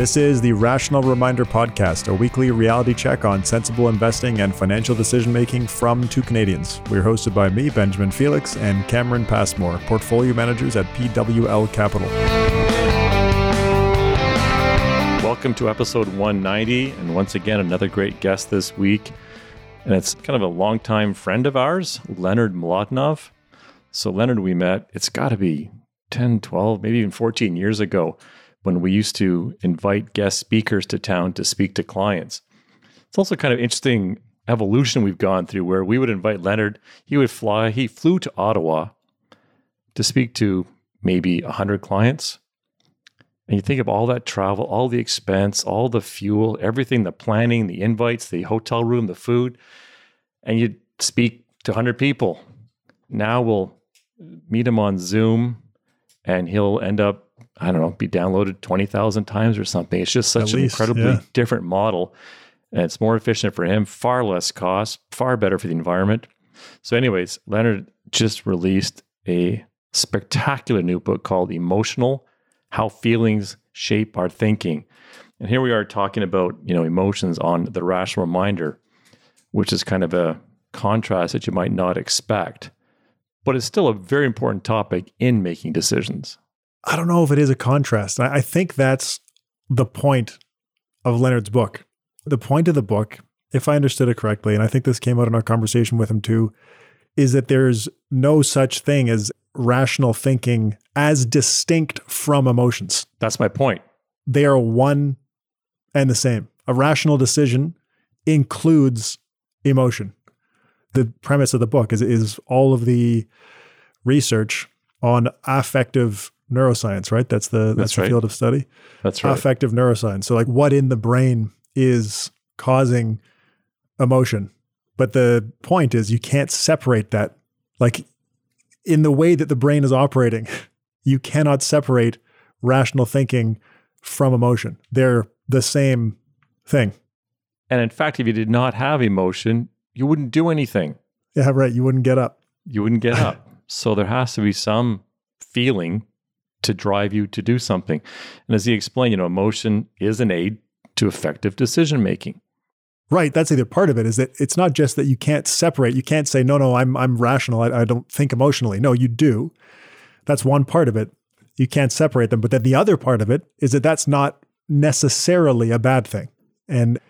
This is the Rational Reminder Podcast, a weekly reality check on sensible investing and financial decision making from two Canadians. We're hosted by me, Benjamin Felix, and Cameron Passmore, portfolio managers at PWL Capital. Welcome to episode 190, and once again, another great guest this week. And it's kind of a longtime friend of ours, Leonard Mlodinow. So, Leonard, we met, it's got to be 10, 12, maybe even 14 years ago when we used to invite guest speakers to town to speak to clients. It's also kind of interesting evolution we've gone through where we would invite Leonard, he would fly, he flew to Ottawa to speak to maybe 100 clients. And you think of all that travel, all the expense, all the fuel, everything, the planning, the invites, the hotel room, the food, and you speak to 100 people. Now we'll meet him on Zoom and he'll end up I don't know, be downloaded 20,000 times or something. It's just such At an least, incredibly yeah. different model. And it's more efficient for him, far less cost, far better for the environment. So, anyways, Leonard just released a spectacular new book called Emotional How Feelings Shape Our Thinking. And here we are talking about, you know, emotions on the rational reminder, which is kind of a contrast that you might not expect. But it's still a very important topic in making decisions. I don't know if it is a contrast. I, I think that's the point of Leonard's book. The point of the book, if I understood it correctly, and I think this came out in our conversation with him too, is that there's no such thing as rational thinking as distinct from emotions. That's my point. They are one and the same. A rational decision includes emotion. The premise of the book is, is all of the research on affective neuroscience, right? That's the that's, that's the right. field of study. That's right. Affective neuroscience. So like what in the brain is causing emotion. But the point is you can't separate that. Like in the way that the brain is operating, you cannot separate rational thinking from emotion. They're the same thing. And in fact, if you did not have emotion, you wouldn't do anything. Yeah, right. You wouldn't get up. You wouldn't get up. so there has to be some feeling to drive you to do something. And as he explained, you know, emotion is an aid to effective decision making. Right. That's either part of it is that it's not just that you can't separate. You can't say, no, no, I'm I'm rational. I, I don't think emotionally. No, you do. That's one part of it. You can't separate them. But then the other part of it is that that's not necessarily a bad thing. And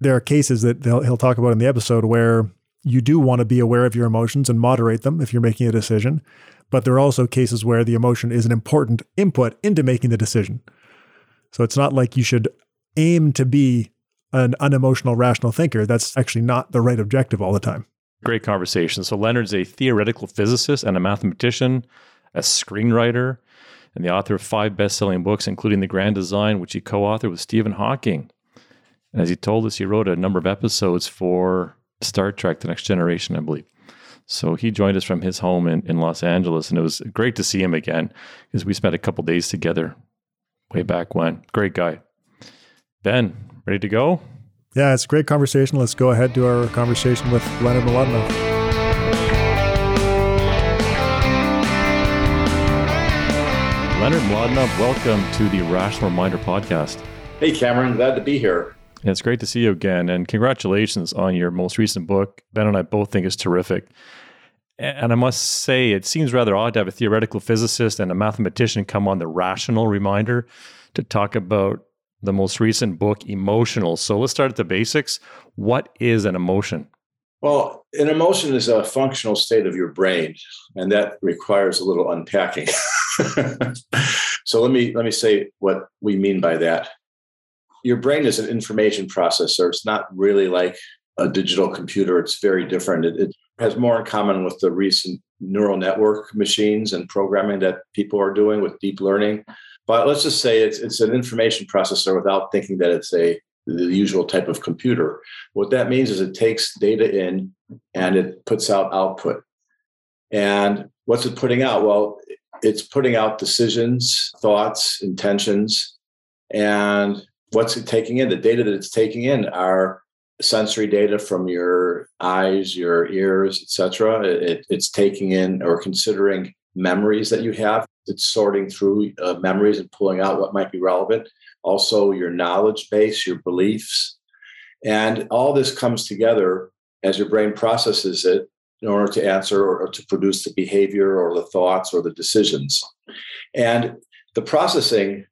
there are cases that he'll talk about in the episode where you do want to be aware of your emotions and moderate them if you're making a decision. But there are also cases where the emotion is an important input into making the decision. So it's not like you should aim to be an unemotional, rational thinker. That's actually not the right objective all the time. Great conversation. So Leonard's a theoretical physicist and a mathematician, a screenwriter, and the author of five best-selling books, including The Grand Design, which he co-authored with Stephen Hawking. And as he told us, he wrote a number of episodes for Star Trek: The Next Generation, I believe. So he joined us from his home in, in Los Angeles, and it was great to see him again because we spent a couple days together way back when. Great guy. Ben, ready to go? Yeah, it's a great conversation. Let's go ahead to our conversation with Leonard Mlodinow. Leonard Mlodinow, welcome to the Rational Reminder podcast. Hey, Cameron, glad to be here. It's great to see you again, and congratulations on your most recent book. Ben and I both think is terrific. And I must say, it seems rather odd to have a theoretical physicist and a mathematician come on the rational reminder to talk about the most recent book, Emotional. So let's start at the basics. What is an emotion? Well, an emotion is a functional state of your brain, and that requires a little unpacking. so let me let me say what we mean by that your brain is an information processor. It's not really like a digital computer. It's very different. It, it, has more in common with the recent neural network machines and programming that people are doing with deep learning. But let's just say it's it's an information processor without thinking that it's a the usual type of computer. What that means is it takes data in and it puts out output. And what's it putting out? Well, it's putting out decisions, thoughts, intentions, and what's it taking in? The data that it's taking in are sensory data from your eyes, your ears, etc. It, it's taking in or considering memories that you have. It's sorting through uh, memories and pulling out what might be relevant. Also, your knowledge base, your beliefs. And all this comes together as your brain processes it in order to answer or, or to produce the behavior or the thoughts or the decisions. And the processing,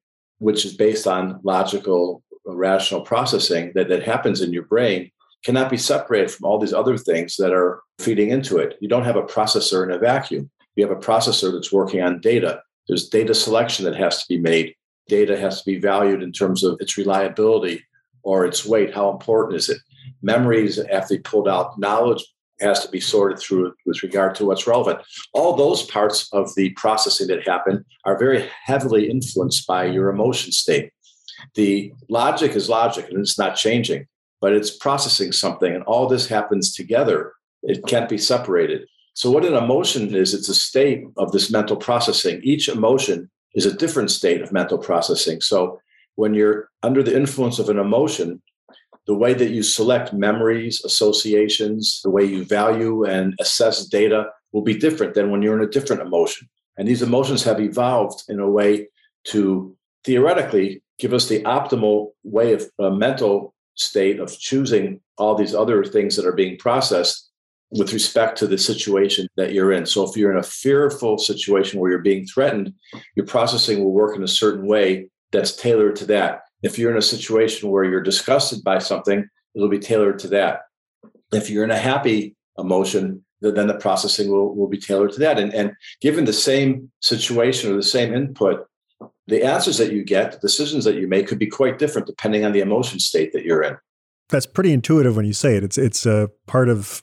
which is based on logical, rational processing that, that happens in your brain, cannot be separated from all these other things that are feeding into it. You don't have a processor in a vacuum. You have a processor that's working on data. There's data selection that has to be made. Data has to be valued in terms of its reliability or its weight. How important is it? Memories have to be pulled out. Knowledge has to be sorted through with regard to what's relevant. All those parts of the processing that happen are very heavily influenced by your emotion state. The logic is logic and it's not changing, but it's processing something, and all this happens together. It can't be separated. So, what an emotion is, it's a state of this mental processing. Each emotion is a different state of mental processing. So, when you're under the influence of an emotion, the way that you select memories, associations, the way you value and assess data will be different than when you're in a different emotion. And these emotions have evolved in a way to theoretically give us the optimal way of a mental state of choosing all these other things that are being processed with respect to the situation that you're in. So if you're in a fearful situation where you're being threatened, your processing will work in a certain way that's tailored to that. If you're in a situation where you're disgusted by something, it'll be tailored to that. If you're in a happy emotion, then the processing will, will be tailored to that. And, and given the same situation or the same input, the answers that you get, the decisions that you make could be quite different depending on the emotion state that you're in. That's pretty intuitive when you say it. It's it's a part of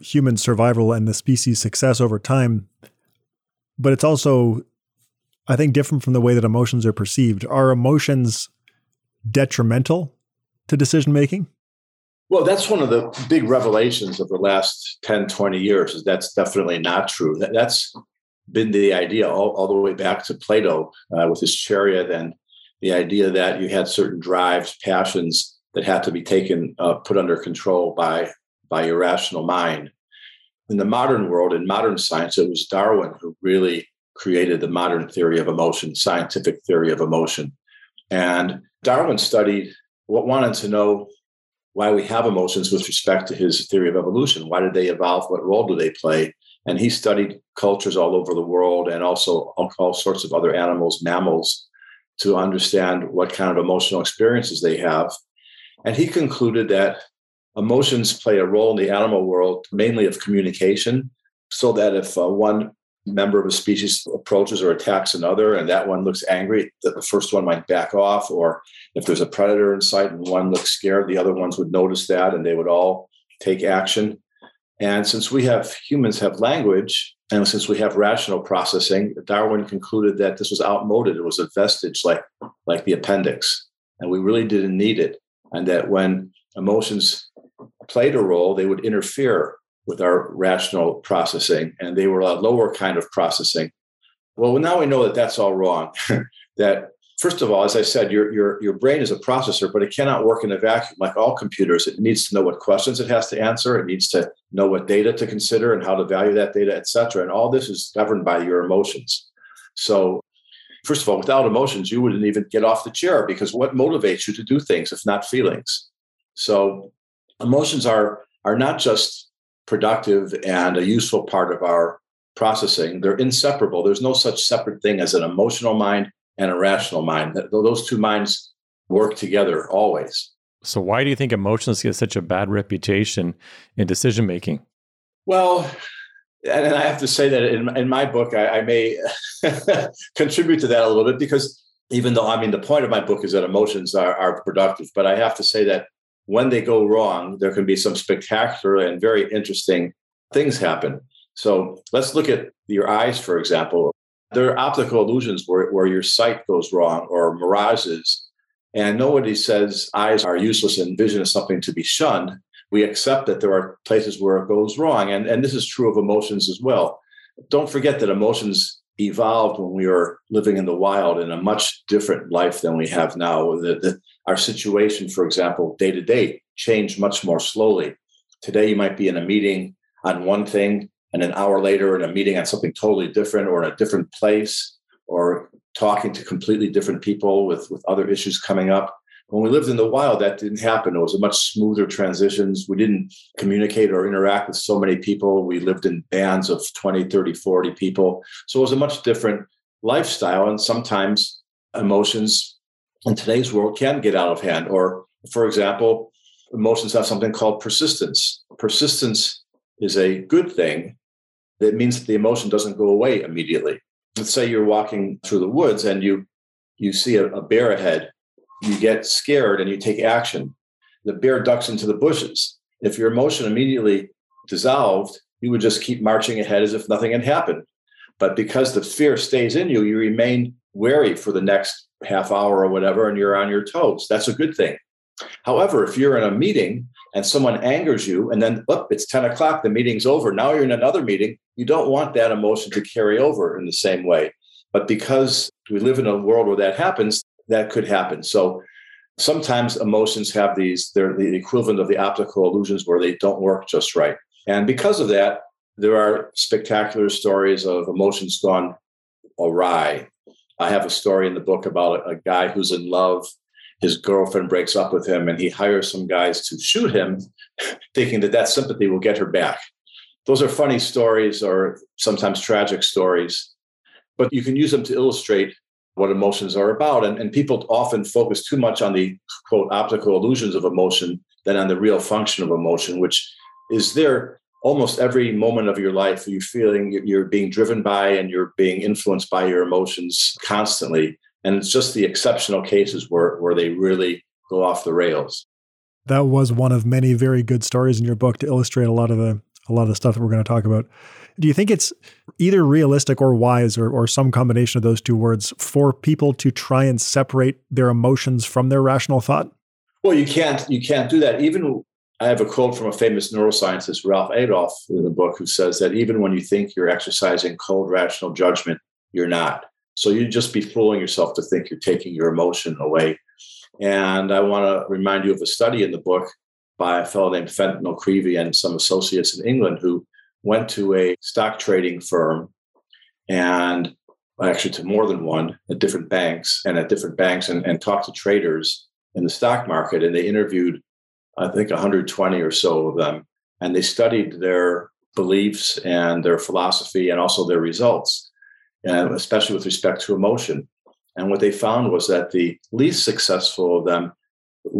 human survival and the species' success over time. But it's also, I think, different from the way that emotions are perceived. Are emotions detrimental to decision making? Well, that's one of the big revelations of the last 10, 20 years, is that's definitely not true. That, that's been the idea all, all the way back to Plato uh, with his chariot and the idea that you had certain drives, passions that had to be taken, uh, put under control by, by your rational mind. In the modern world, in modern science, it was Darwin who really created the modern theory of emotion, scientific theory of emotion. And Darwin studied what wanted to know why we have emotions with respect to his theory of evolution. Why did they evolve? What role do they play? And he studied cultures all over the world and also all, sorts of other animals, mammals, to understand what kind of emotional experiences they have. And he concluded that emotions play a role in the animal world, mainly of communication, so that if uh, one member of a species approaches or attacks another and that one looks angry, that the first one might back off. Or if there's a predator in sight and one looks scared, the other ones would notice that and they would all take action. And since we have humans have language, and since we have rational processing, Darwin concluded that this was outmoded. It was a vestige like, like the appendix. And we really didn't need it. And that when emotions played a role, they would interfere with our rational processing, and they were a lower kind of processing. Well, now we know that that's all wrong. that first of all, as I said, your your your brain is a processor, but it cannot work in a vacuum like all computers. It needs to know what questions it has to answer. It needs to know what data to consider and how to value that data, et cetera. And all this is governed by your emotions. So, first of all, without emotions, you wouldn't even get off the chair because what motivates you to do things if not feelings? So, emotions are are not just productive and a useful part of our processing. They're inseparable. There's no such separate thing as an emotional mind and a rational mind. Those two minds work together always. So, why do you think emotions get such a bad reputation in decision making? Well, and I have to say that in, in my book, I, I may contribute to that a little bit because even though I mean the point of my book is that emotions are, are productive, but I have to say that when they go wrong, there can be some spectacular and very interesting things happen. So let's look at your eyes, for example. There are optical illusions where, where your sight goes wrong or mirages. And nobody says eyes are useless and vision is something to be shunned. We accept that there are places where it goes wrong. And, and this is true of emotions as well. Don't forget that emotions evolved when we were living in the wild in a much different life than we have now. The, the, our situation, for example, day to day, changed much more slowly. Today, you might be in a meeting on one thing, and an hour later, in a meeting on something totally different or in a different place. or talking to completely different people with, with other issues coming up. When we lived in the wild, that didn't happen. It was a much smoother transitions. We didn't communicate or interact with so many people. We lived in bands of 20, 30, 40 people. So it was a much different lifestyle. And sometimes emotions in today's world can get out of hand. Or, for example, emotions have something called persistence. Persistence is a good thing. That means that the emotion doesn't go away immediately. Let's say you're walking through the woods and you you see a, a bear ahead. You get scared and you take action. The bear ducks into the bushes. If your emotion immediately dissolved, you would just keep marching ahead as if nothing had happened. But because the fear stays in you, you remain wary for the next half hour or whatever, and you're on your toes. That's a good thing. However, if you're in a meeting and someone angers you, and then oh, it's 10 o'clock, the meeting's over, now you're in another meeting, you don't want that emotion to carry over in the same way. But because we live in a world where that happens, that could happen. So sometimes emotions have these, they're the equivalent of the optical illusions where they don't work just right. And because of that, there are spectacular stories of emotions gone awry. I have a story in the book about a, guy who's in love. His girlfriend breaks up with him, and he hires some guys to shoot him, thinking that that sympathy will get her back. Those are funny stories or sometimes tragic stories, but you can use them to illustrate what emotions are about. And, and people often focus too much on the quote optical illusions of emotion than on the real function of emotion, which is there almost every moment of your life you're feeling you're being driven by and you're being influenced by your emotions constantly. And it's just the exceptional cases where, where they really go off the rails. That was one of many very good stories in your book to illustrate a lot of the a lot of the stuff that we're going to talk about. Do you think it's either realistic or wise or, or some combination of those two words for people to try and separate their emotions from their rational thought? Well you can't you can't do that. Even I have a quote from a famous neuroscientist, Ralph Adolphs, in the book, who says that even when you think you're exercising cold rational judgment, you're not. So you'd just be fooling yourself to think you're taking your emotion away. And I want to remind you of a study in the book by a fellow named Fenton O'Creevy and some associates in England who went to a stock trading firm and actually to more than one at different banks and at different banks and, and talked to traders in the stock market. And they interviewed I think 120 or so of them, and they studied their beliefs and their philosophy and also their results, and especially with respect to emotion. And what they found was that the least successful of them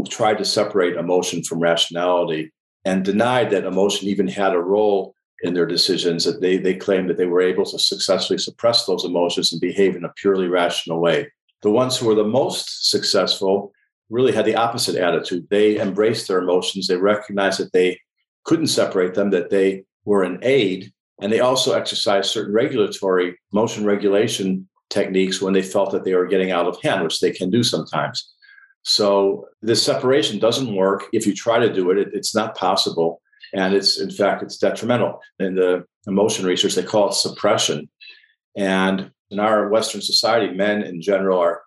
tried to separate emotion from rationality and denied that emotion even had a role in their decisions that they, they claimed that they were able to successfully suppress those emotions and behave in a purely rational way the ones who were the most successful really had the opposite attitude. They embraced their emotions. They recognized that they couldn't separate them, that they were an aid. And they also exercised certain regulatory motion regulation techniques when they felt that they were getting out of hand, which they can do sometimes. So this separation doesn't work. If you try to do it, it it's not possible. And it's, in fact, it's detrimental. In the emotion research, they call it suppression. And in our Western society, men in general are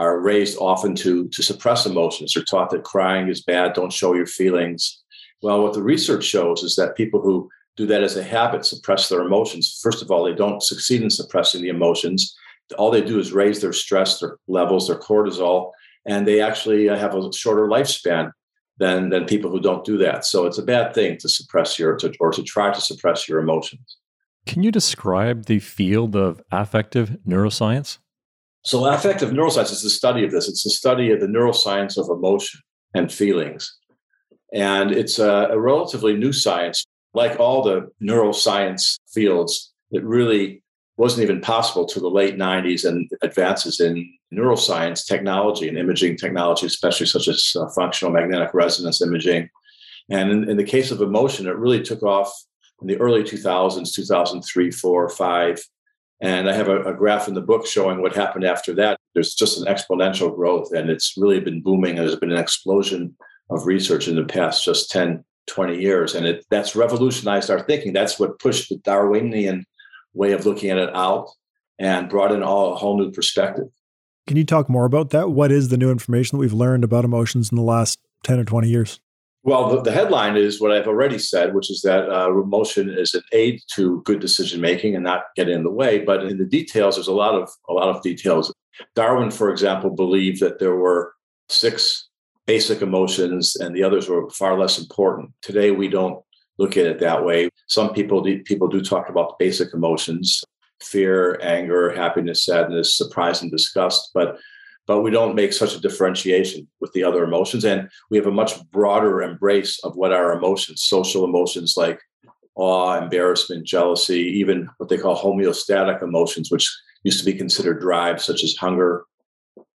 are raised often to, to suppress emotions. They're taught that crying is bad, don't show your feelings. Well, what the research shows is that people who do that as a habit suppress their emotions. First of all, they don't succeed in suppressing the emotions. All they do is raise their stress, their levels, their cortisol, and they actually uh, have a shorter lifespan than, than people who don't do that. So it's a bad thing to suppress your to, or to try to suppress your emotions. Can you describe the field of affective neuroscience? So, affective neuroscience is the study of this. It's the study of the neuroscience of emotion and feelings. And it's a, a relatively new science. Like all the neuroscience fields, it really wasn't even possible to the late 90s and advances in neuroscience technology and imaging technology, especially such as uh, functional magnetic resonance imaging. And in, in, the case of emotion, it really took off in the early 2000s, 2003, 4, 5, and I have a, a, graph in the book showing what happened after that. There's just an exponential growth, and it's really been booming. And There's been an explosion of research in the past just 10, 20 years. And it, that's revolutionized our thinking. That's what pushed the Darwinian way of looking at it out and brought in all a whole new perspective. Can you talk more about that? What is the new information that we've learned about emotions in the last 10 or 20 years? Well, the, the, headline is what I've already said, which is that uh, emotion is an aid to good decision making and not get in the way. But in the details, there's a lot of a lot of details. Darwin, for example, believed that there were six basic emotions and the others were far less important. Today, we don't look at it that way. Some people people do talk about basic emotions: fear, anger, happiness, sadness, surprise, and disgust. But but we don't make such a differentiation with the other emotions. And we have a much broader embrace of what our emotions, social emotions like awe, embarrassment, jealousy, even what they call homeostatic emotions, which used to be considered drives, such as hunger.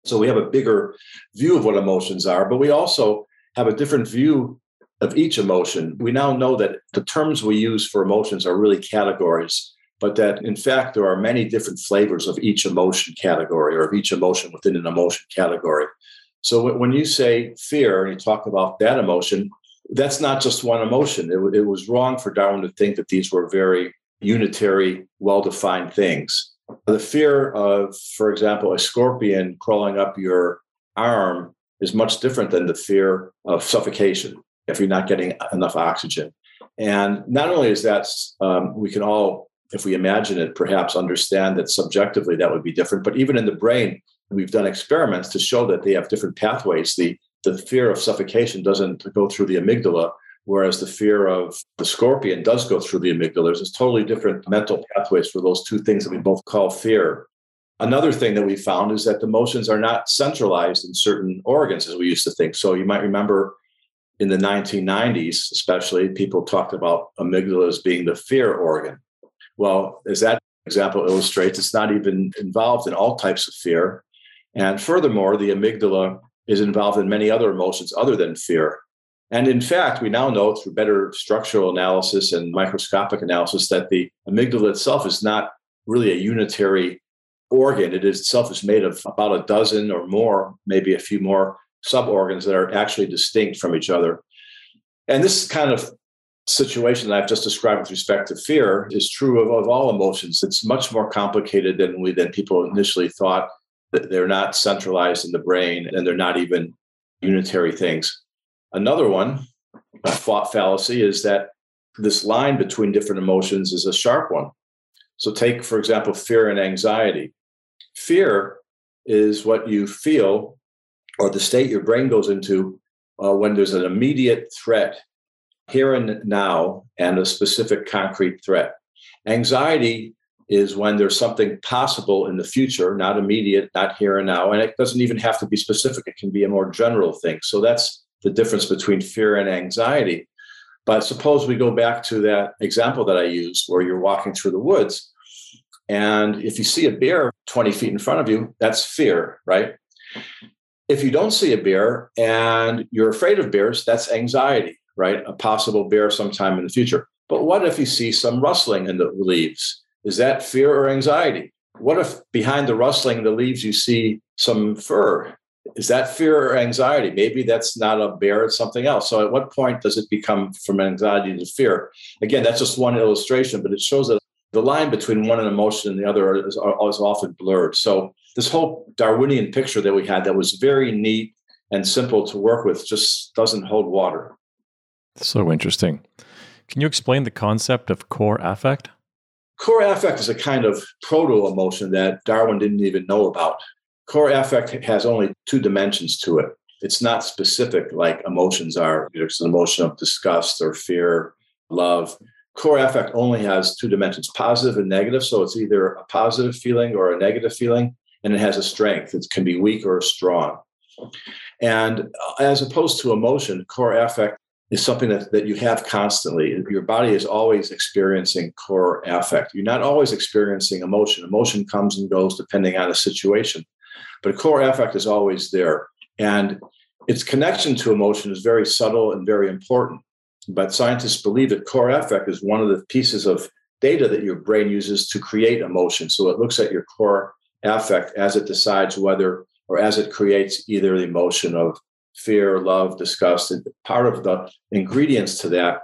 So we have a bigger view of what emotions are, but we also have a different view of each emotion. We now know that the terms we use for emotions are really categories but that in fact there are many different flavors of each emotion category or of each emotion within an emotion category. So when you say fear and you talk about that emotion, that's not just one emotion. It, it was wrong for Darwin to think that these were very unitary, well defined things. The fear of, for example, a scorpion crawling up your arm is much different than the fear of suffocation if you're not getting enough oxygen. And not only is that, um, we can all if we imagine it, perhaps understand that subjectively that would be different. But even in the brain, we've done experiments to show that they have different pathways. The, the fear of suffocation doesn't go through the amygdala, whereas the fear of the scorpion does go through the amygdala. There's totally different mental pathways for those two things that we both call fear. Another thing that we found is that the emotions are not centralized in certain organs as we used to think. So you might remember in the 1990s, especially, people talked about amygdala as being the fear organ. Well, as that example illustrates, it's not even involved in all types of fear. And furthermore, the amygdala is involved in many other emotions other than fear. And in fact, we now know through better structural analysis and microscopic analysis that the amygdala itself is not really a unitary organ. It itself is made of about a dozen or more, maybe a few more suborgans that are actually distinct from each other. And this kind of situation that I've just described with respect to fear is true of, of all emotions. It's much more complicated than we than people initially thought. They're not centralized in the brain and they're not even unitary things. Another one, a thought fallacy, is that this line between different emotions is a sharp one. So take, for example, fear and anxiety. Fear is what you feel or the state your brain goes into uh, when there's an immediate threat here and now and a specific concrete threat. Anxiety is when there's something possible in the future, not immediate, not here and now. And it doesn't even have to be specific, it can be a more general thing. So that's the difference between fear and anxiety. But suppose we go back to that example that I used where you're walking through the woods. And if you see a bear 20 feet in front of you, that's fear, right? If you don't see a bear and you're afraid of bears, that's anxiety right? A possible bear sometime in the future. But what if you see some rustling in the leaves? Is that fear or anxiety? What if behind the rustling of the leaves you see some fur? Is that fear or anxiety? Maybe that's not a bear, it's something else. So at what point does it become from anxiety to fear? Again, that's just one illustration, but it shows that the line between one emotion and the other is, is often blurred. So this whole Darwinian picture that we had that was very neat and simple to work with just doesn't hold water. So interesting. Can you explain the concept of core affect? Core affect is a kind of proto emotion that Darwin didn't even know about. Core affect has only two dimensions to it. It's not specific like emotions are. It's an emotion of disgust or fear, love. Core affect only has two dimensions positive and negative. So it's either a positive feeling or a negative feeling, and it has a strength. It can be weak or strong. And uh, as opposed to emotion, core affect is something that, that you have constantly. Your body is always experiencing core affect. You're not always experiencing emotion. Emotion comes and goes depending on the situation, but core affect is always there. And its connection to emotion is very subtle and very important. But scientists believe that core affect is one of the pieces of data that your brain uses to create emotion. So it looks at your core affect as it decides whether or as it creates either the emotion of fear, love, disgust. And part of the ingredients to that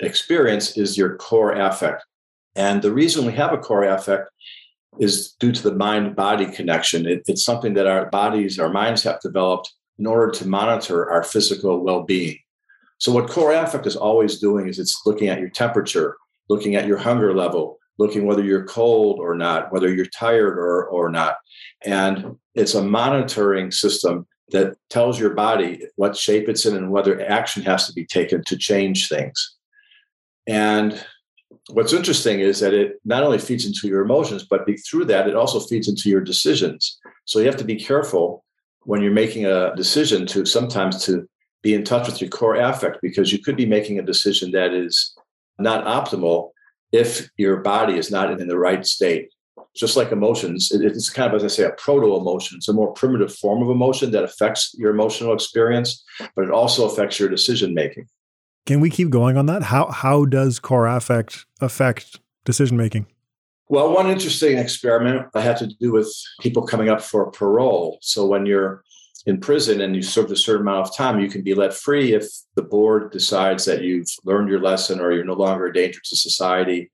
experience is your core affect. And the reason we have a core affect is due to the mind body connection. It, it's something that our bodies, our minds have developed in order to monitor our physical well being. So what core affect is always doing is it's looking at your temperature, looking at your hunger level, looking whether you're cold or not, whether you're tired or, or not. And it's a monitoring system that tells your body what shape it's in and whether action has to be taken to change things. And what's interesting is that it not only feeds into your emotions, but through that, it also feeds into your decisions. So you have to be careful when you're making a decision to sometimes to be in touch with your core affect because you could be making a decision that is not optimal if your body is not in the right state. Just like emotions, it's kind of, as I say, a proto emotion. It's a more primitive form of emotion that affects your emotional experience, but it also affects your decision making. Can we keep going on that? How how does core affect affect decision making? Well, one interesting experiment I had to do with people coming up for parole. So when you're in prison and you served a certain amount of time, you can be let free if the board decides that you've learned your lesson or you're no longer a danger to society.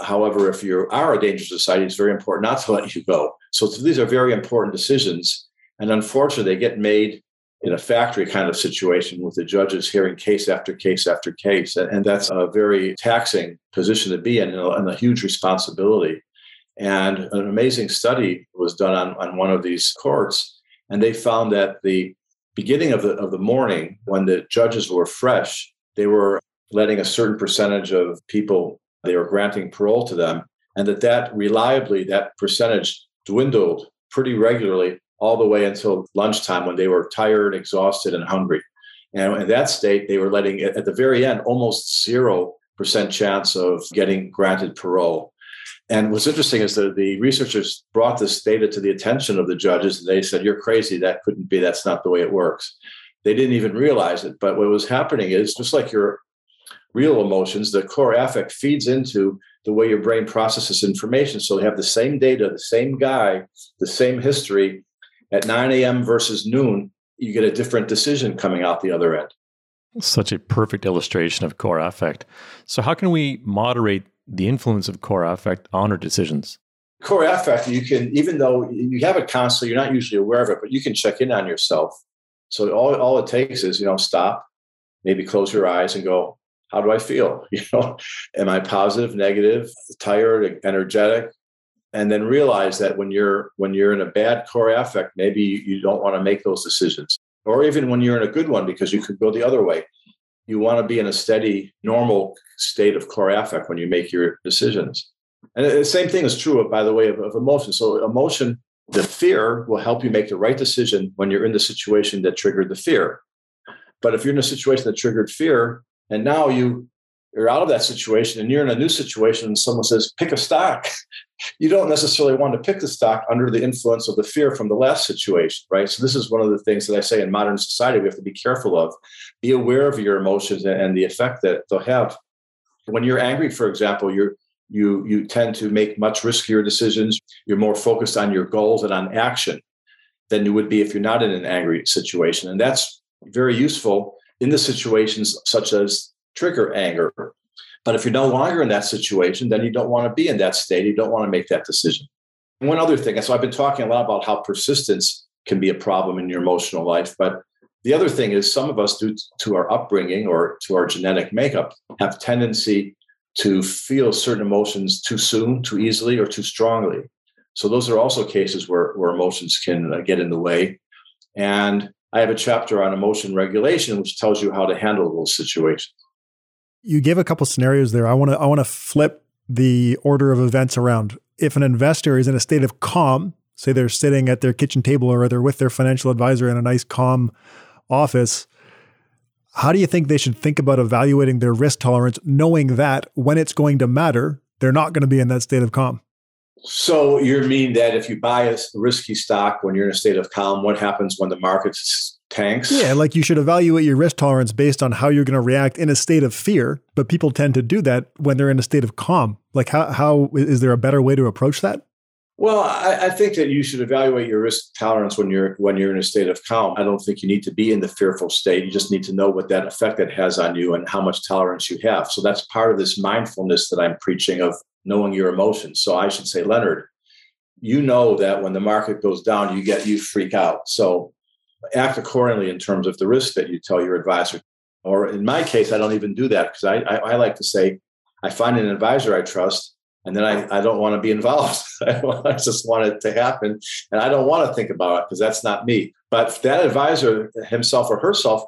However, if you are a danger to society, it's very important not to let you go. So these are very important decisions. And unfortunately, they get made in a factory kind of situation with the judges hearing case after case after case. And that's a very taxing position to be in and a huge responsibility. And an amazing study was done on, on one of these courts and they found that the beginning of the of the morning, when the judges were fresh, they were letting a certain percentage of people they were granting parole to them, and that that reliably that percentage dwindled pretty regularly all the way until lunchtime when they were tired, exhausted, and hungry. And in that state, they were letting at the very end almost zero percent chance of getting granted parole. And what's interesting is that the researchers brought this data to the attention of the judges, and they said, You're crazy. That couldn't be. That's not the way it works. They didn't even realize it. But what was happening is just like your real emotions, the core affect feeds into the way your brain processes information. So you have the same data, the same guy, the same history at 9 a.m. versus noon. You get a different decision coming out the other end. Such a perfect illustration of core affect. So, how can we moderate the influence of core affect on our decisions? Core affect, you can, even though you have it constantly, you're not usually aware of it, but you can check in on yourself. So all, all it takes is, you know, stop, maybe close your eyes and go, how do I feel? You know, am I positive, negative, tired, energetic? And then realize that when you're when you're in a bad core affect, maybe you don't want to make those decisions. Or even when you're in a good one, because you could go the other way you want to be in a steady, normal state of core affect when you make your decisions. And the same thing is true, by the way, of, of emotion. So, emotion, the fear will help you make the right decision when you're in the situation that triggered the fear. But if you're in a situation that triggered fear, and now you you're out of that situation and you're in a new situation and someone says pick a stock. You don't necessarily want to pick the stock under the influence of the fear from the last situation right? So this is one of the things that i say in modern society we have to be careful of. Be aware of your emotions and the effect that they'll have. When you're angry for example you're you you tend to make much riskier decisions. You're more focused on your goals and on action than you would be if you're not in an angry situation. And that's very useful in the situations such as trigger anger. But if you're no longer in that situation, then you don't want to be in that state. You don't want to make that decision. And one other thing, and so I've been talking a lot about how persistence can be a problem in your emotional life. But the other thing is some of us, due to our upbringing or to our genetic makeup, have tendency to feel certain emotions too soon, too easily, or too strongly. So those are also cases where, where emotions can uh, get in the way. And I have a chapter on emotion regulation, which tells you how to handle those situations you gave a couple scenarios there. I want to I want to flip the order of events around. If an investor is in a state of calm, say they're sitting at their kitchen table or they're with their financial advisor in a nice calm office, how do you think they should think about evaluating their risk tolerance knowing that when it's going to matter, they're not going to be in that state of calm? So you mean that if you buy a risky stock when you're in a state of calm, what happens when the market tanks. Yeah, like you should evaluate your risk tolerance based on how you're going to react in a state of fear, but people tend to do that when they're in a state of calm. Like how how is there a better way to approach that? Well, I, I, think that you should evaluate your risk tolerance when you're when you're in a state of calm. I don't think you need to be in the fearful state. You just need to know what that effect that has on you and how much tolerance you have. So that's part of this mindfulness that I'm preaching of knowing your emotions. So I should say, Leonard, you know that when the market goes down, you get you freak out. So act accordingly in terms of the risk that you tell your advisor. Or in my case, I don't even do that because I, I, I like to say, I find an advisor I trust, and then I, I don't want to be involved. I just want it to happen. And I don't want to think about it because that's not me. But that advisor himself or herself,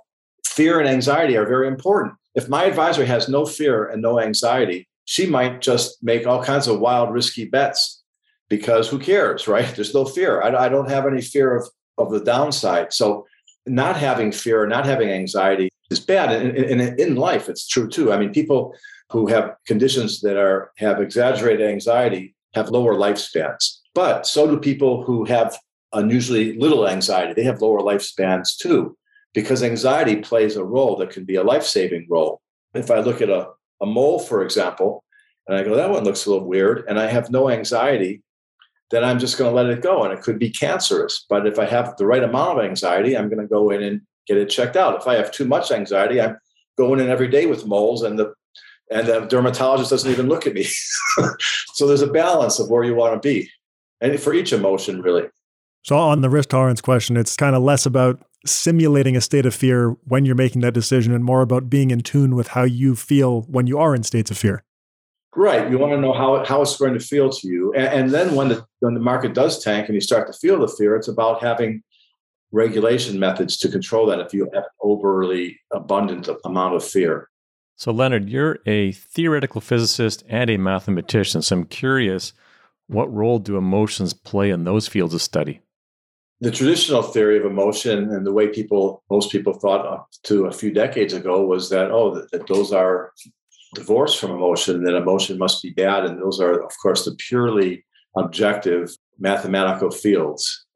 fear and anxiety are very important. If my advisor has no fear and no anxiety, she might just make all kinds of wild, risky bets because who cares, right? There's no fear. I, I don't have any fear of, of the downside. So, not having fear, not having anxiety is bad. And in, in life, it's true too. I mean, people who have conditions that are have exaggerated anxiety have lower lifespans. But so do people who have unusually little anxiety. They have lower lifespans too, because anxiety plays a role that can be a life-saving role. If I look at a, a mole, for example, and I go, that one looks a little weird, and I have no anxiety, then I'm just going to let it go. And it could be cancerous. But if I have the right amount of anxiety, I'm going to go in and get it checked out. If I have too much anxiety, I'm going in every day with moles, and the and the dermatologist doesn't even look at me. so there's a balance of where you want to be, and for each emotion, really. So on the risk tolerance question, it's kind of less about simulating a state of fear when you're making that decision, and more about being in tune with how you feel when you are in states of fear. Right. You want to know how, how it's going to feel to you. And, and then when the when the market does tank and you start to feel the fear, it's about having regulation methods to control that if you have an overly abundant amount of fear. So, Leonard, you're a theoretical physicist and a mathematician. So, I'm curious what role do emotions play in those fields of study? The traditional theory of emotion and the way people, most people thought up to a few decades ago was that, oh, that, that those are divorced from emotion, that emotion must be bad. And those are, of course, the purely objective mathematical fields.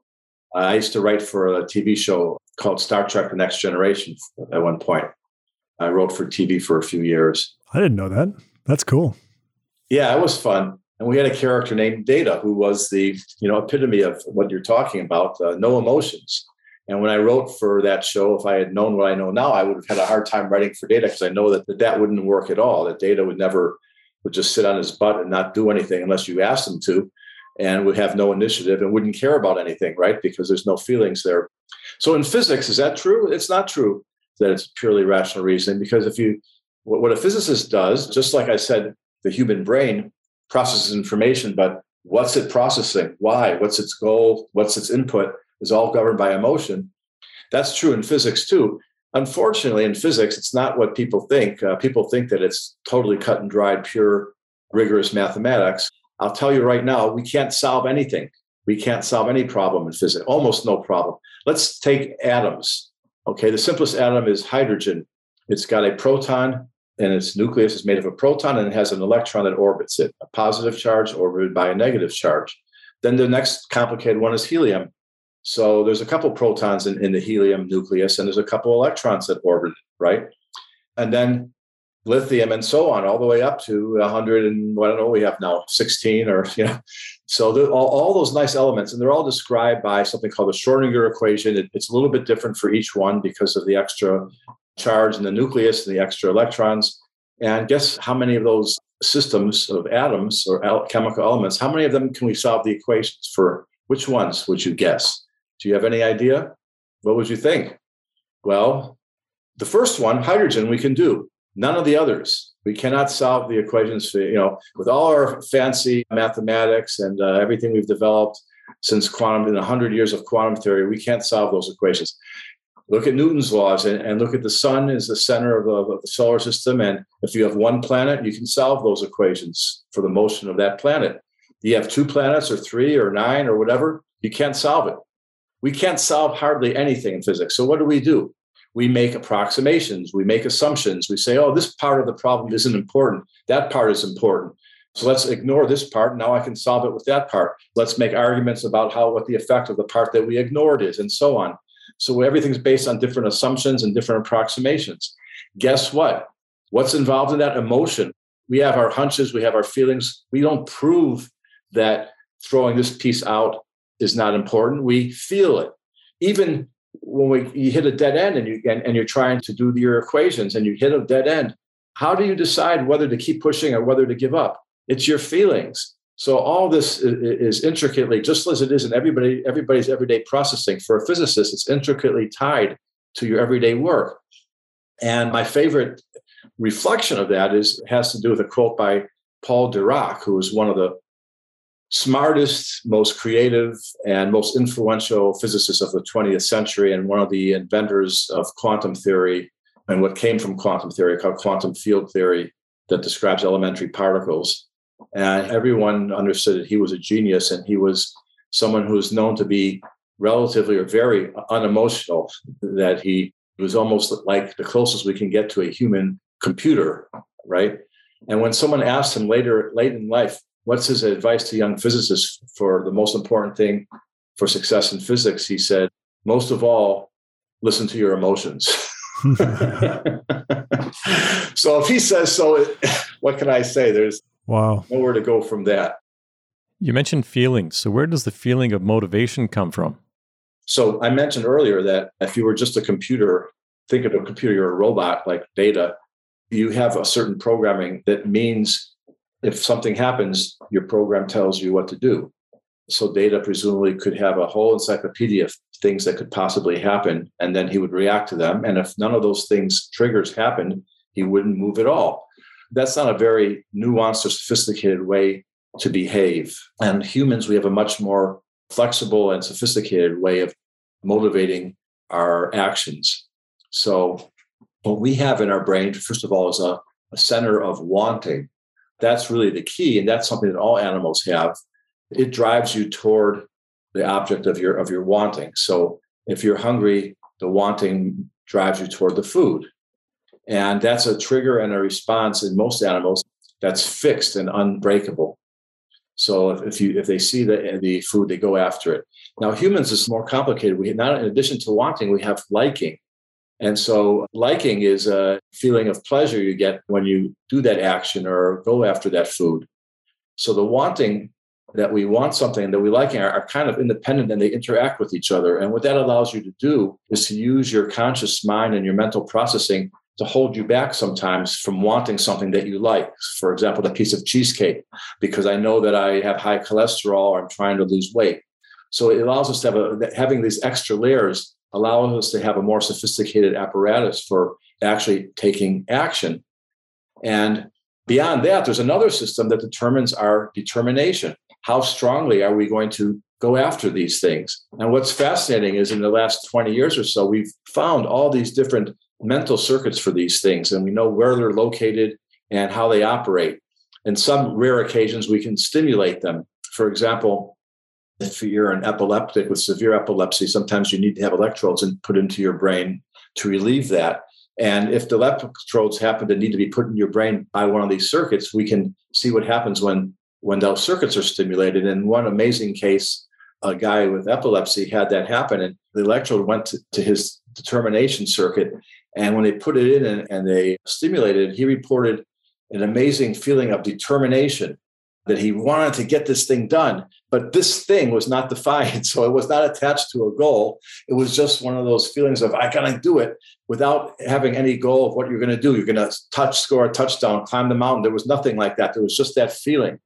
I used to write for a TV show called Star Trek The Next Generation at one point. I wrote for TV for a few years. I didn't know that. That's cool. Yeah, it was fun. And we had a character named Data who was the you know epitome of what you're talking about, uh, no emotions. And when I wrote for that show, if I had known what I know now, I would have had a hard time writing for Data because I know that, that that wouldn't work at all. That Data would never would just sit on his butt and not do anything unless you asked him to and would have no initiative and wouldn't care about anything, right? Because there's no feelings there. So in physics, is that true? It's not true that it's purely rational reasoning because if you what a physicist does, just like I said, the human brain processes information, but what's it processing? Why? What's its goal? What's its input? Is all governed by emotion. That's true in physics too. Unfortunately, in physics, it's not what people think. Uh, people think that it's totally cut and dried, pure, rigorous mathematics. I'll tell you right now, we can't solve anything. We can't solve any problem in physics, almost no problem. Let's take atoms. Okay, the simplest atom is hydrogen. It's got a proton, and its nucleus is made of a proton and it has an electron that orbits it, a positive charge orbited by a negative charge. Then the next complicated one is helium. So there's a couple protons in, in the helium nucleus, and there's a couple electrons that orbit it, right? And then lithium and so on, all the way up to 100 and I don't know, we have now 16 or, you know, so all, all those nice elements, and they're all described by something called the Schrodinger equation. It, it's a little bit different for each one because of the extra charge in the nucleus and the extra electrons. And guess how many of those systems of atoms or al- chemical elements, how many of them can we solve the equations for? Which ones would you guess? Do you have any idea? What would you think? Well, the first one, hydrogen, we can do None of the others. We cannot solve the equations, for, you know, with all our fancy mathematics and uh, everything we've developed since quantum, in 100 years of quantum theory, we can't solve those equations. Look at Newton's laws and, and look at the sun as the center of, of the solar system. And if you have one planet, you can solve those equations for the motion of that planet. You have two planets or three or nine or whatever, you can't solve it. We can't solve hardly anything in physics. So what do we do? we make approximations, we make assumptions. We say, oh, this part of the problem isn't important. That part is important. So let's ignore this part. Now I can solve it with that part. Let's make arguments about how what the effect of the part that we ignored is, and so on. So everything's based on different assumptions and different approximations. Guess what? What's involved in that emotion? We have our hunches, we have our feelings. We don't prove that throwing this piece out is not important. We feel it. Even when we you hit a dead end and you and, and you're trying to do your equations and you hit a dead end how do you decide whether to keep pushing or whether to give up it's your feelings so all this is, is intricately just as it is in everybody everybody's everyday processing for a physicist it's intricately tied to your everyday work And my favorite reflection of that is has to do with a quote by Paul Dirac, who was one of the smartest, most creative, and most influential physicists of the 20th century, and one of the inventors of quantum theory and what came from quantum theory called quantum field theory that describes elementary particles. And everyone understood that he was a genius and he was someone who was known to be relatively or very unemotional, that he was almost like the closest we can get to a human computer, right? And when someone asked him later, late in life, what's his advice to young physicists for the most important thing for success in physics, he said, most of all, listen to your emotions. so if he says so, what can I say? There's wow nowhere to go from that. You mentioned feelings. So where does the feeling of motivation come from? So I mentioned earlier that if you were just a computer, think of a computer, you're a robot like data, you have a certain programming that means if something happens, your program tells you what to do. So data presumably could have a whole encyclopedia of things that could possibly happen, and then he would react to them. And if none of those things triggers happened, he wouldn't move at all. That's not a very nuanced or sophisticated way to behave. And humans, we have a much more flexible and sophisticated way of motivating our actions. So what we have in our brain, first of all, is a, a center of wanting. That's really the key, and that's something that all animals have. It drives you toward the object of your of your wanting. So if you're hungry, the wanting drives you toward the food. And that's a trigger and a response in most animals that's fixed and unbreakable. So if, if you if they see the the food, they go after it. Now humans is more complicated. We not in addition to wanting, we have liking. And so liking is a feeling of pleasure you get when you do that action or go after that food. So the wanting that we want something that we like are, are kind of independent and they interact with each other. And what that allows you to do is to use your conscious mind and your mental processing to hold you back sometimes from wanting something that you like. For example, the piece of cheesecake, because I know that I have high cholesterol or I'm trying to lose weight. So it allows us to have a, having these extra layers allows us to have a more sophisticated apparatus for actually taking action. And beyond that, there's another system that determines our determination how strongly are we going to go after these things? And what's fascinating is in the last 20 years or so, we've found all these different mental circuits for these things, and we know where they're located and how they operate. In some rare occasions, we can stimulate them. For example, if you're an epileptic with severe epilepsy, sometimes you need to have electrodes and put into your brain to relieve that. And if the electrodes happen to need to be put in your brain by one of these circuits, we can see what happens when when those circuits are stimulated. In one amazing case, a guy with epilepsy had that happen, and the electrode went to, to his determination circuit. And when they put it in and, and they stimulated, he reported an amazing feeling of determination that he wanted to get this thing done. But this thing was not defined. So it was not attached to a goal. It was just one of those feelings of, I gotta do it without having any goal of what you're gonna do. You're gonna touch, score a touchdown, climb the mountain. There was nothing like that. There was just that feeling.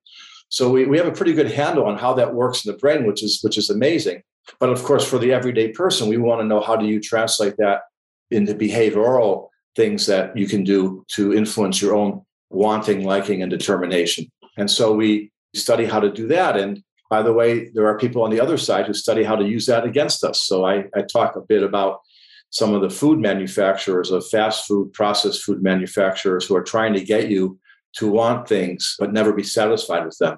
So we, we have a pretty good handle on how that works in the brain, which is which is amazing. But of course, for the everyday person, we want to know how do you translate that into behavioral things that you can do to influence your own wanting, liking, and determination. And so we study how to do that. And by the way, there are people on the other side who study how to use that against us. So I, I talk a bit about some of the food manufacturers of fast food, processed food manufacturers who are trying to get you to want things but never be satisfied with them.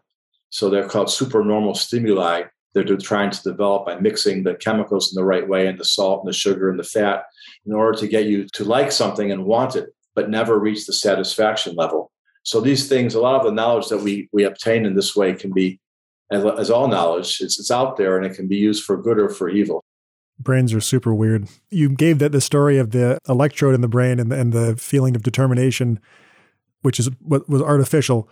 So they're called supernormal stimuli they're trying to develop by mixing the chemicals in the right way and the salt and the sugar and the fat in order to get you to like something and want it, but never reach the satisfaction level. So these things, a lot of the knowledge that we we obtain in this way can be, as, all knowledge, it's, it's out there and it can be used for good or for evil. Brains are super weird. You gave that the story of the electrode in the brain and the, and the feeling of determination which is what was artificial,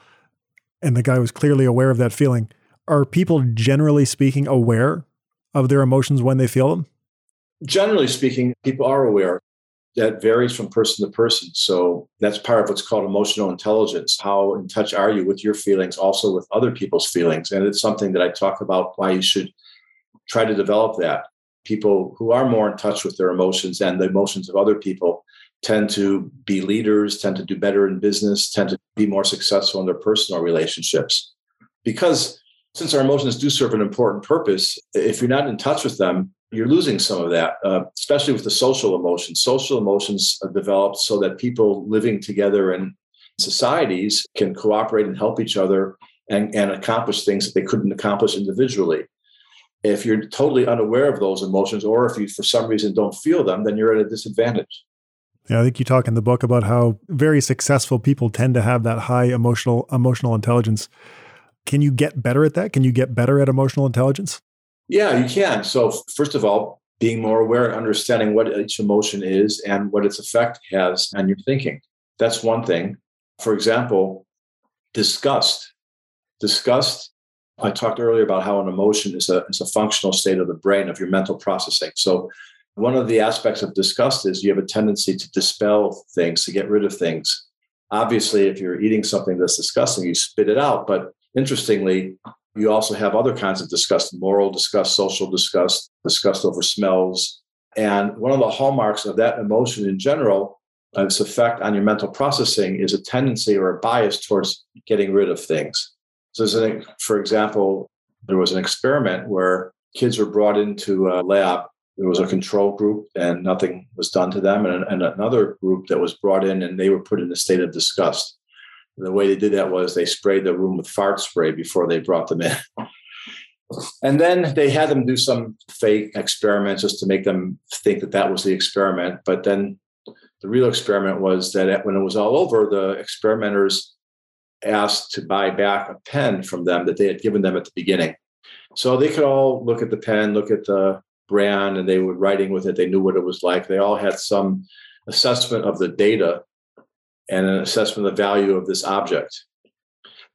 and the guy was clearly aware of that feeling. Are people generally speaking aware of their emotions when they feel them? Generally speaking, people are aware. That varies from person to person. So that's part of what's called emotional intelligence. How in touch are you with your feelings, also with other people's feelings? And it's something that I talk about why you should try to develop that. People who are more in touch with their emotions and the emotions of other people tend to be leaders, tend to do better in business, tend to be more successful in their personal relationships. Because since our emotions do serve an important purpose, if you're not in touch with them, you're losing some of that, uh, especially with the social emotions. Social emotions are developed so that people living together in societies can cooperate and help each other and, and accomplish things that they couldn't accomplish individually. If you're totally unaware of those emotions, or if you for some reason don't feel them, then you're at a disadvantage. Yeah, I think you talk in the book about how very successful people tend to have that high emotional emotional intelligence. Can you get better at that? Can you get better at emotional intelligence? Yeah, you can. So first of all, being more aware, and understanding what each emotion is and what its effect has on your thinking. That's one thing. For example, disgust. Disgust I talked earlier about how an emotion is a, is a functional state of the brain, of your mental processing. So, one of the aspects of disgust is you have a tendency to dispel things, to get rid of things. Obviously, if you're eating something that's disgusting, you spit it out. But interestingly, you also have other kinds of disgust moral disgust, social disgust, disgust over smells. And one of the hallmarks of that emotion in general, uh, its effect on your mental processing, is a tendency or a bias towards getting rid of things. So, an, for example, there was an experiment where kids were brought into a lab. There was a control group, and nothing was done to them, and, and another group that was brought in, and they were put in a state of disgust. The way they did that was they sprayed the room with fart spray before they brought them in. and then they had them do some fake experiments just to make them think that that was the experiment. But then the real experiment was that when it was all over, the experimenters asked to buy back a pen from them that they had given them at the beginning. So they could all look at the pen, look at the brand, and they were writing with it. They knew what it was like. They all had some assessment of the data and an assessment of the value of this object.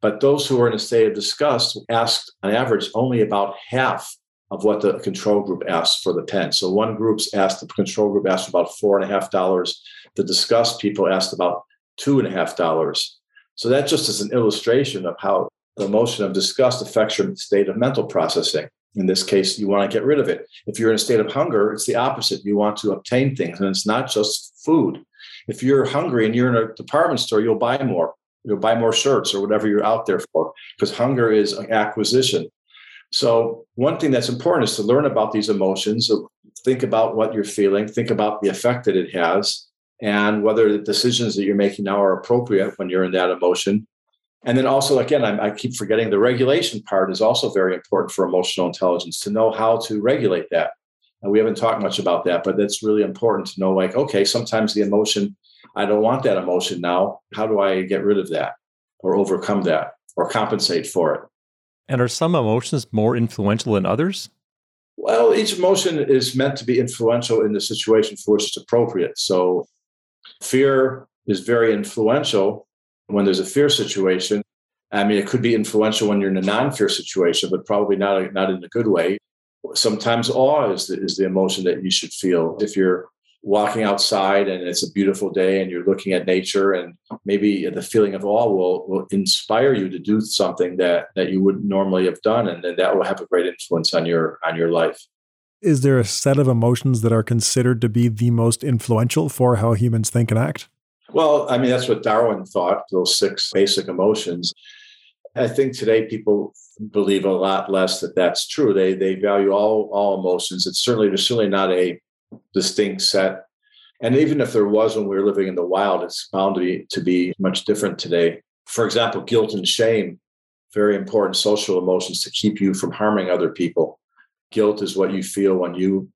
But those who were in a state of disgust asked, on average, only about half of what the control group asked for the pen. So one group's asked, the control group asked about four and a half dollars. The disgust people asked about two and a half dollars. So that just is an illustration of how the emotion of disgust affects your state of mental processing. In this case, you want to get rid of it. If you're in a state of hunger, it's the opposite. You want to obtain things, and it's not just food. If you're hungry and you're in a department store, you'll buy more. You'll buy more shirts or whatever you're out there for, because hunger is an acquisition. So, one thing that's important is to learn about these emotions, think about what you're feeling, think about the effect that it has, and whether the decisions that you're making now are appropriate when you're in that emotion. And then also, again, I, I keep forgetting the regulation part is also very important for emotional intelligence to know how to regulate that. And we haven't talked much about that, but that's really important to know like, okay, sometimes the emotion, I don't want that emotion now. How do I get rid of that or overcome that or compensate for it? And are some emotions more influential than others? Well, each emotion is meant to be influential in the situation for which it's appropriate. So Fear is very influential when there's a fear situation. I mean, it could be influential when you're in a non-fear situation, but probably not not in a good way. Sometimes awe is the, is the emotion that you should feel if you're walking outside and it's a beautiful day and you're looking at nature and maybe the feeling of awe will, will inspire you to do something that that you wouldn't normally have done and then that will have a great influence on your on your life is there a set of emotions that are considered to be the most influential for how humans think and act? Well, I mean, that's what Darwin thought, those six basic emotions. I think today people believe a lot less that that's true. They they value all all emotions. It's certainly there's certainly not a distinct set. And even if there was when we were living in the wild, it's bound to be to be much different today. For example, guilt and shame, very important social emotions to keep you from harming other people. Guilt is what you feel when you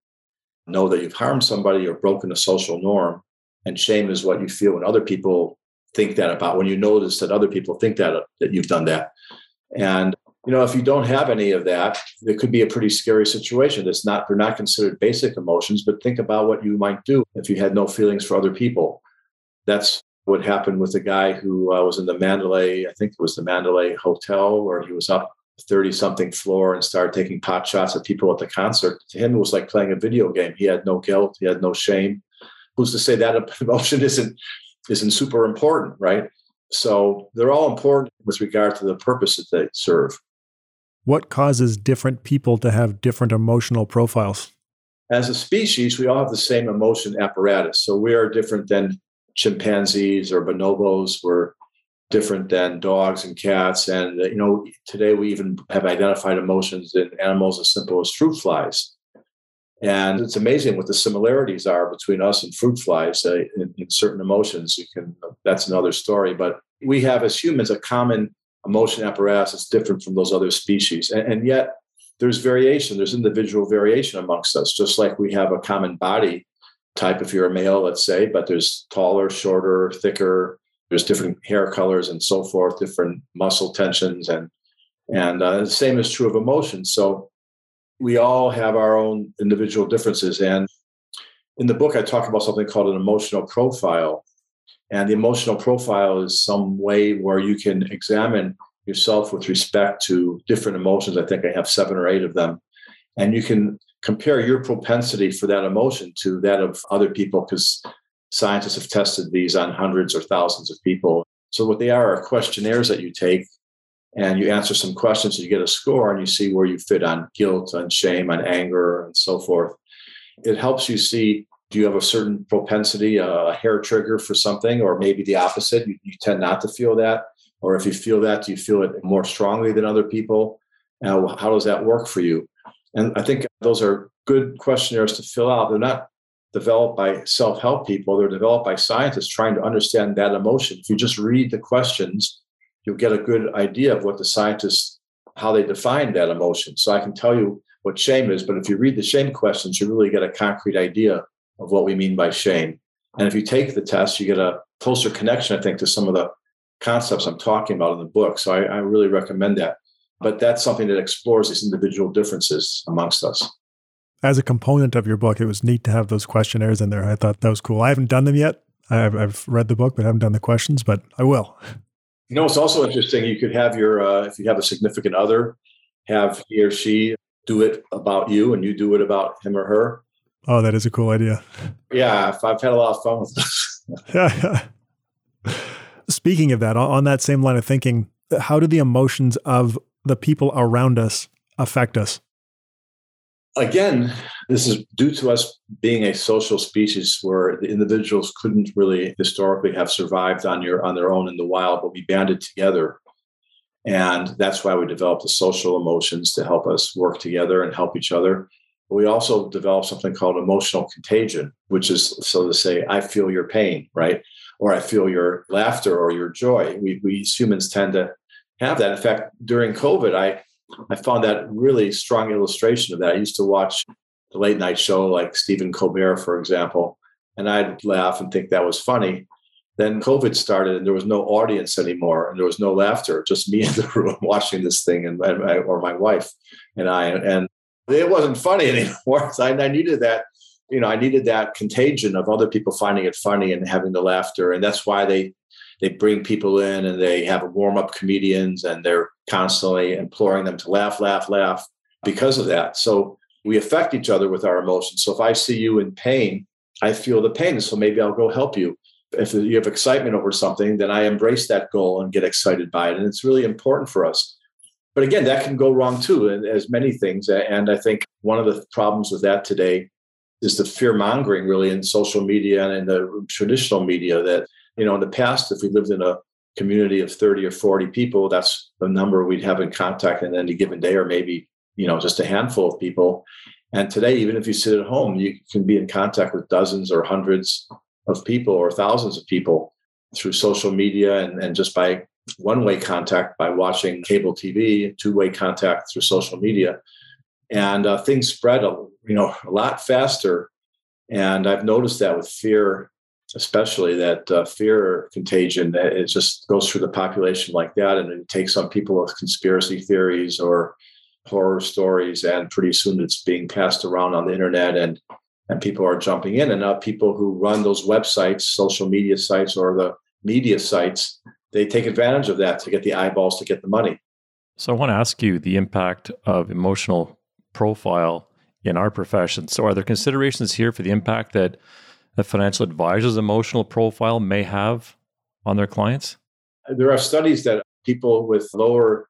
know that you've harmed somebody or broken a social norm. And shame is what you feel when other people think that about, when you notice that other people think that, that you've done that. And you know, if you don't have any of that, it could be a pretty scary situation. It's not, they're not considered basic emotions, but think about what you might do if you had no feelings for other people. That's what happened with the guy who uh, was in the Mandalay, I think it was the Mandalay Hotel, where he was up 30 something floor and started taking pot shots at people at the concert. To him, it was like playing a video game. He had no guilt, he had no shame. Who's to say that emotion isn't isn't super important, right? So they're all important with regard to the purpose that they serve. What causes different people to have different emotional profiles? as a species, we all have the same emotion apparatus. So we are different than chimpanzees or bonobos. We're different than dogs and cats. And, you know, today we even have identified emotions in animals as simple as fruit flies. And it's amazing what the similarities are between us and fruit flies uh, in, in certain emotions. You can, that's another story. But we have as humans a common emotion apparatus that's different from those other species. And, and yet there's variation, there's individual variation amongst us, just like we have a common body type if you're a male, let's say, but there's taller, shorter, thicker, there's different hair colors and so forth, different muscle tensions, and and uh, the same is true of emotions. So we all have our own individual differences. And in the book, I talk about something called an emotional profile. And the emotional profile is some way where you can examine yourself with respect to different emotions. I think I have seven or eight of them. And you can compare your propensity for that emotion to that of other people because scientists have tested these on hundreds or thousands of people. So, what they are are questionnaires that you take and you answer some questions, and you get a score, and you see where you fit on guilt, on shame, on anger, and so forth. It helps you see do you have a certain propensity, uh, a hair trigger for something, or maybe the opposite? You, you tend not to feel that. Or if you feel that, do you feel it more strongly than other people? Uh, now, how does that work for you? And I think those are good questionnaires to fill out. They're not developed by self help people, they're developed by scientists trying to understand that emotion. If you just read the questions, you'll get a good idea of what the scientists, how they define that emotion. So I can tell you what shame is, but if you read the shame questions, you really get a concrete idea of what we mean by shame. And if you take the test, you get a closer connection, I think, to some of the concepts I'm talking about in the book. So I, I really recommend that. But that's something that explores these individual differences amongst us. As a component of your book, it was neat to have those questionnaires in there. I thought that was cool. I haven't done them yet. I've, I've read the book, but I haven't done the questions, but I will. You know, it's also interesting. You could have your, uh, if you have a significant other, have he or she do it about you and you do it about him or her. Oh, that is a cool idea. Yeah, I've had a lot of fun with this. Yeah. Speaking of that, on that same line of thinking, how do the emotions of the people around us affect us? again, this is due to us being a social species where the individuals couldn't really historically have survived on your on their own in the wild, but we banded together. And that's why we developed the social emotions to help us work together and help each other. We also developed something called emotional contagion, which is so to say, I feel your pain, right? Or I feel your laughter or your joy. We, we humans tend to have that. In fact, during COVID, I I found that really strong illustration of that. I used to watch the late night show like Stephen Colbert, for example, and I'd laugh and think that was funny. Then COVID started and there was no audience anymore and there was no laughter, just me in the room watching this thing and, and or my wife and I. And it wasn't funny anymore. So I, I needed that, you know, I needed that contagion of other people finding it funny and having the laughter. And that's why they they bring people in and they have warm up comedians and they're constantly imploring them to laugh, laugh, laugh because of that. So we affect each other with our emotions. So if I see you in pain, I feel the pain. So maybe I'll go help you. If you have excitement over something, then I embrace that goal and get excited by it. And it's really important for us. But again, that can go wrong too, as many things. And I think one of the problems with that today is the fear mongering really in social media and in the traditional media that you know, in the past, if we lived in a community of 30 or 40 people, that's the number we'd have in contact in any given day, or maybe, you know, just a handful of people. And today, even if you sit at home, you can be in contact with dozens or hundreds of people or thousands of people through social media and, and just by one way contact by watching cable TV, two way contact through social media. And uh, things spread, a, you know, a lot faster. And I've noticed that with fear especially that uh, fear contagion it just goes through the population like that and it takes on people with conspiracy theories or horror stories and pretty soon it's being passed around on the internet and and people are jumping in and now people who run those websites social media sites or the media sites they take advantage of that to get the eyeballs to get the money so i want to ask you the impact of emotional profile in our profession so are there considerations here for the impact that a financial advisor's emotional profile may have on their clients? There are studies that people with lower,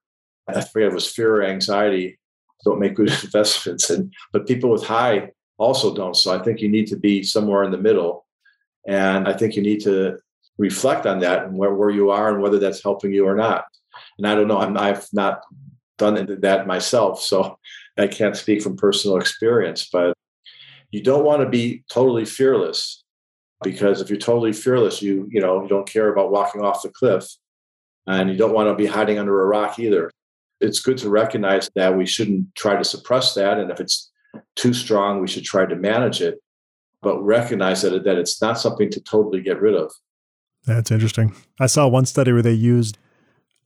I forget it was fear or anxiety, don't make good investments, and but people with high also don't. So I think you need to be somewhere in the middle. And I think you need to reflect on that and where, where you are and whether that's helping you or not. And I don't know, I'm, I've not done that myself. So I can't speak from personal experience, but you don't want to be totally fearless because if you're totally fearless, you, you know, you don't care about walking off the cliff and you don't want to be hiding under a rock either. It's good to recognize that we shouldn't try to suppress that. And if it's too strong, we should try to manage it, but recognize that, that it's not something to totally get rid of. That's interesting. I saw one study where they used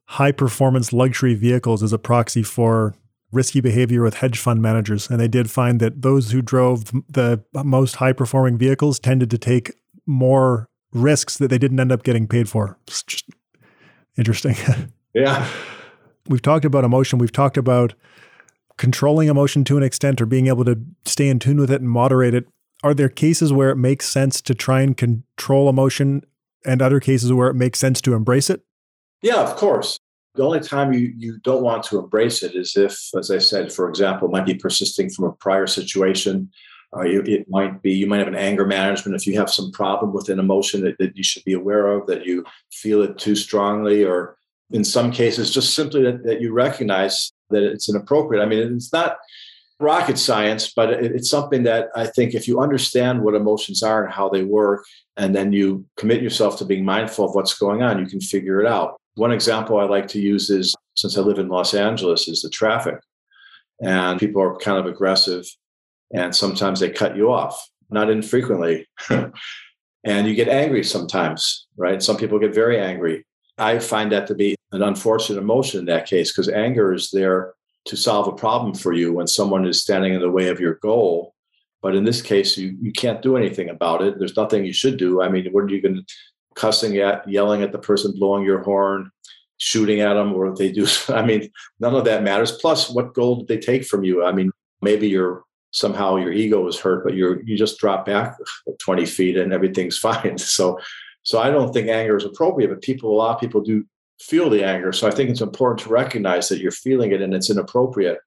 high performance luxury vehicles as a proxy for risky behavior with hedge fund managers. And they did find that those who drove the most high performing vehicles tended to take more risks that they didn't end up getting paid for. It's just interesting. Yeah. We've talked about emotion. We've talked about controlling emotion to an extent or being able to stay in tune with it and moderate it. Are there cases where it makes sense to try and control emotion and other cases where it makes sense to embrace it? Yeah, of course. The only time you, you don't want to embrace it is if, as I said, for example, it might be persisting from a prior situation uh, you, it might be you might have an anger management if you have some problem with an emotion that, that you should be aware of that you feel it too strongly or in some cases just simply that, that you recognize that it's inappropriate i mean it's not rocket science but it's something that i think if you understand what emotions are and how they work and then you commit yourself to being mindful of what's going on you can figure it out one example i like to use is since i live in los angeles is the traffic and people are kind of aggressive and sometimes they cut you off, not infrequently. and you get angry sometimes, right? Some people get very angry. I find that to be an unfortunate emotion in that case because anger is there to solve a problem for you when someone is standing in the way of your goal. But in this case, you, you can't do anything about it. There's nothing you should do. I mean, what are you going to cussing at, yelling at the person blowing your horn, shooting at them, or if they do? I mean, none of that matters. Plus, what goal did they take from you? I mean, maybe you're somehow your ego is hurt, but you're you just drop back 20 feet and everything's fine. So so I don't think anger is appropriate, but people a lot of people do feel the anger. So I think it's important to recognize that you're feeling it and it's inappropriate.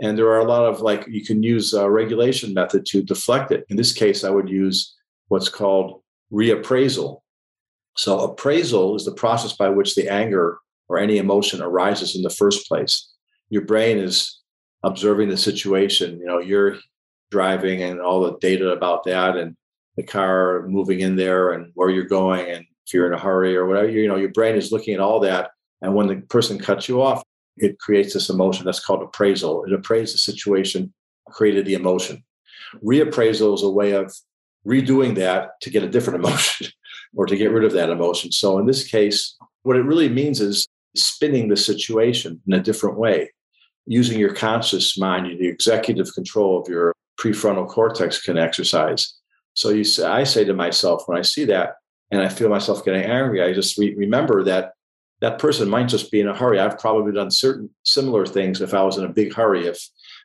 And there are a lot of like you can use a regulation method to deflect it. In this case, I would use what's called reappraisal. So appraisal is the process by which the anger or any emotion arises in the first place. Your brain is observing the situation. You know, you're driving and all the data about that and the car moving in there and where you're going and if you're in a hurry or whatever, you know, your brain is looking at all that. And when the person cuts you off, it creates this emotion that's called appraisal. It appraised the situation, created the emotion. Reappraisal is a way of redoing that to get a different emotion or to get rid of that emotion. So in this case, what it really means is spinning the situation in a different way using your conscious mind, the executive control of your prefrontal cortex can exercise. So you say, I say to myself when I see that and I feel myself getting angry, I just re- remember that that person might just be in a hurry. I've probably done certain similar things if I was in a big hurry. If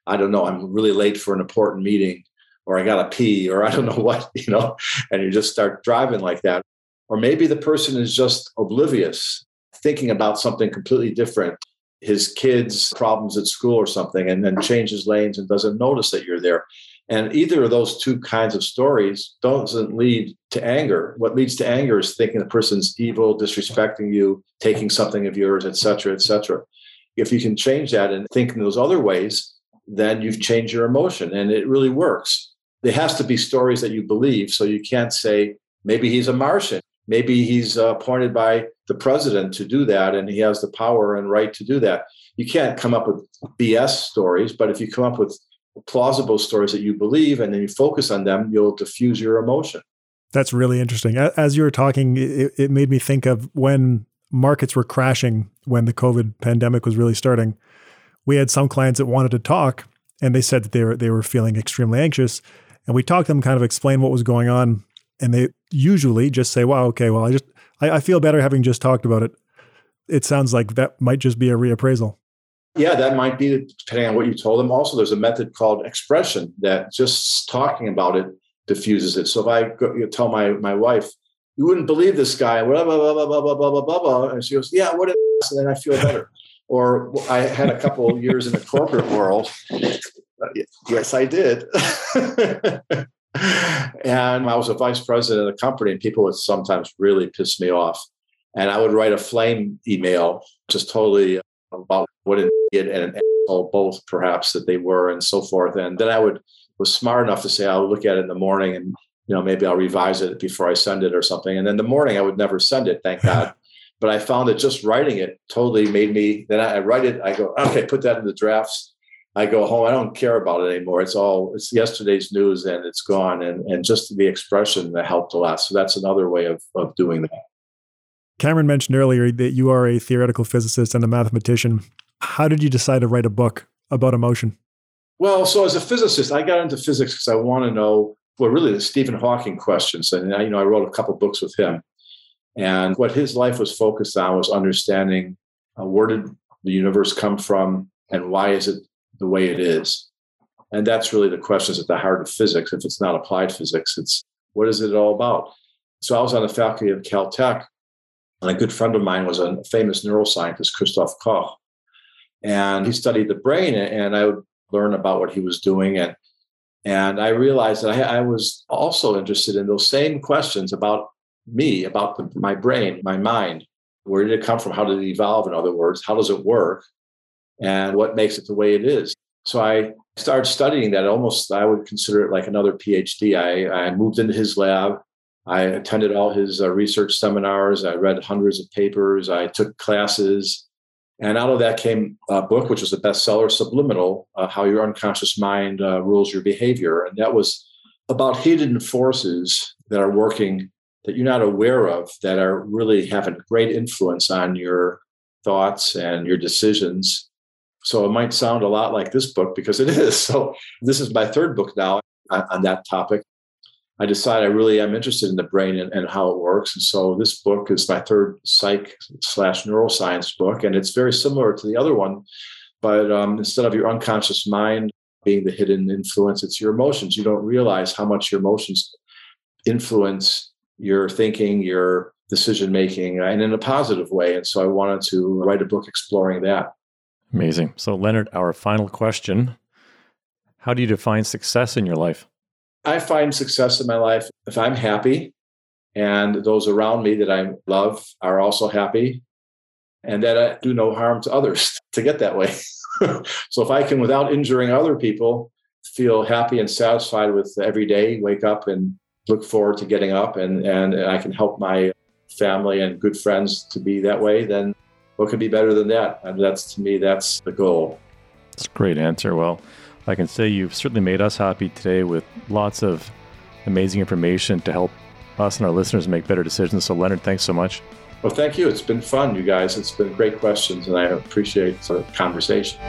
I don't know, I'm really late for an important meeting, or I got to pee, or I don't know what, you know, and you just start driving like that. Or maybe the person is just oblivious, thinking about something completely different his kids' problems at school or something, and then changes lanes and doesn't notice that you're there. And either of those two kinds of stories doesn't lead to anger. What leads to anger is thinking the person's evil, disrespecting you, taking something of yours, et cetera, et cetera. If you can change that and think in those other ways, then you've changed your emotion and it really works. There has to be stories that you believe. So you can't say, maybe he's a Martian. Maybe he's uh, appointed by the president to do that and he has the power and right to do that. You can't come up with BS stories, but if you come up with plausible stories that you believe and then you focus on them, you'll diffuse your emotion. That's really interesting. As you were talking, it, it made me think of when markets were crashing when the COVID pandemic was really starting. We had some clients that wanted to talk and they said that they were they were feeling extremely anxious. And we talked to them, kind of explain what was going on. And they usually just say, Wow, okay, well, I just I, I feel better having just talked about it. It sounds like that might just be a reappraisal. Yeah, that might be depending on what you told them. Also, there's a method called expression that just talking about it diffuses it. So if I go, you tell my my wife, you wouldn't believe this guy, blah blah blah blah blah blah blah blah blah, and she goes, yeah, what? And then I feel better. Or I had a couple years in the corporate world, yes, I did. and I was a vice president of the company, and people would sometimes really piss me off. And I would write a flame email, just totally about what an idiot and an asshole both, perhaps that they were, and so forth. And then I would was smart enough to say I'll look at it in the morning, and you know maybe I'll revise it before I send it or something. And then the morning I would never send it, thank God. but I found that just writing it totally made me. Then I write it. I go, okay, put that in the drafts I go home. I don't care about it anymore. It's all it's yesterday's news and it's gone. And and just the expression that helped a lot. So that's another way of of doing that. Cameron mentioned earlier that you are a theoretical physicist and a mathematician. How did you decide to write a book about emotion? Well, so as a physicist, I got into physics because I want to know well, really the Stephen Hawking questions. And you know, I wrote a couple books with him. And what his life was focused on was understanding uh, where did the universe come from and why is it the way it is. And that's really the questions at the heart of physics. If it's not applied physics, it's what is it all about? So I was on the faculty of Caltech, and a good friend of mine was a famous neuroscientist, Christoph Koch. And he studied the brain, and I would learn about what he was doing. And, and I realized that I, I was also interested in those same questions about me, about the, my brain, my mind. Where did it come from? How did it evolve? In other words, how does it work? and what makes it the way it is. So I started studying that almost, I would consider it like another PhD. I, I moved into his lab. I attended all his uh, research seminars. I read hundreds of papers. I took classes. And out of that came a book, which was a bestseller, Subliminal uh, How Your Unconscious Mind uh, Rules Your Behavior. And that was about hidden forces that are working that you're not aware of that are really having great influence on your thoughts and your decisions so it might sound a lot like this book because it is. So this is my third book now on, on that topic. I decided I really am interested in the brain and, and, how it works. And so this book is my third psych slash neuroscience book. And it's very similar to the other one. But um, instead of your unconscious mind being the hidden influence, it's your emotions. You don't realize how much your emotions influence your thinking, your decision making, and in a positive way. And so I wanted to write a book exploring that. Amazing. So, Leonard, our final question How do you define success in your life? I find success in my life if I'm happy and those around me that I love are also happy and that I do no harm to others to get that way. so, if I can, without injuring other people, feel happy and satisfied with every day, wake up and look forward to getting up, and, and I can help my family and good friends to be that way, then what could be better than that? And that's to me, that's the goal. That's a great answer. Well, I can say you've certainly made us happy today with lots of amazing information to help us and our listeners make better decisions. So, Leonard, thanks so much. Well, thank you. It's been fun, you guys. It's been great questions, and I appreciate the conversation.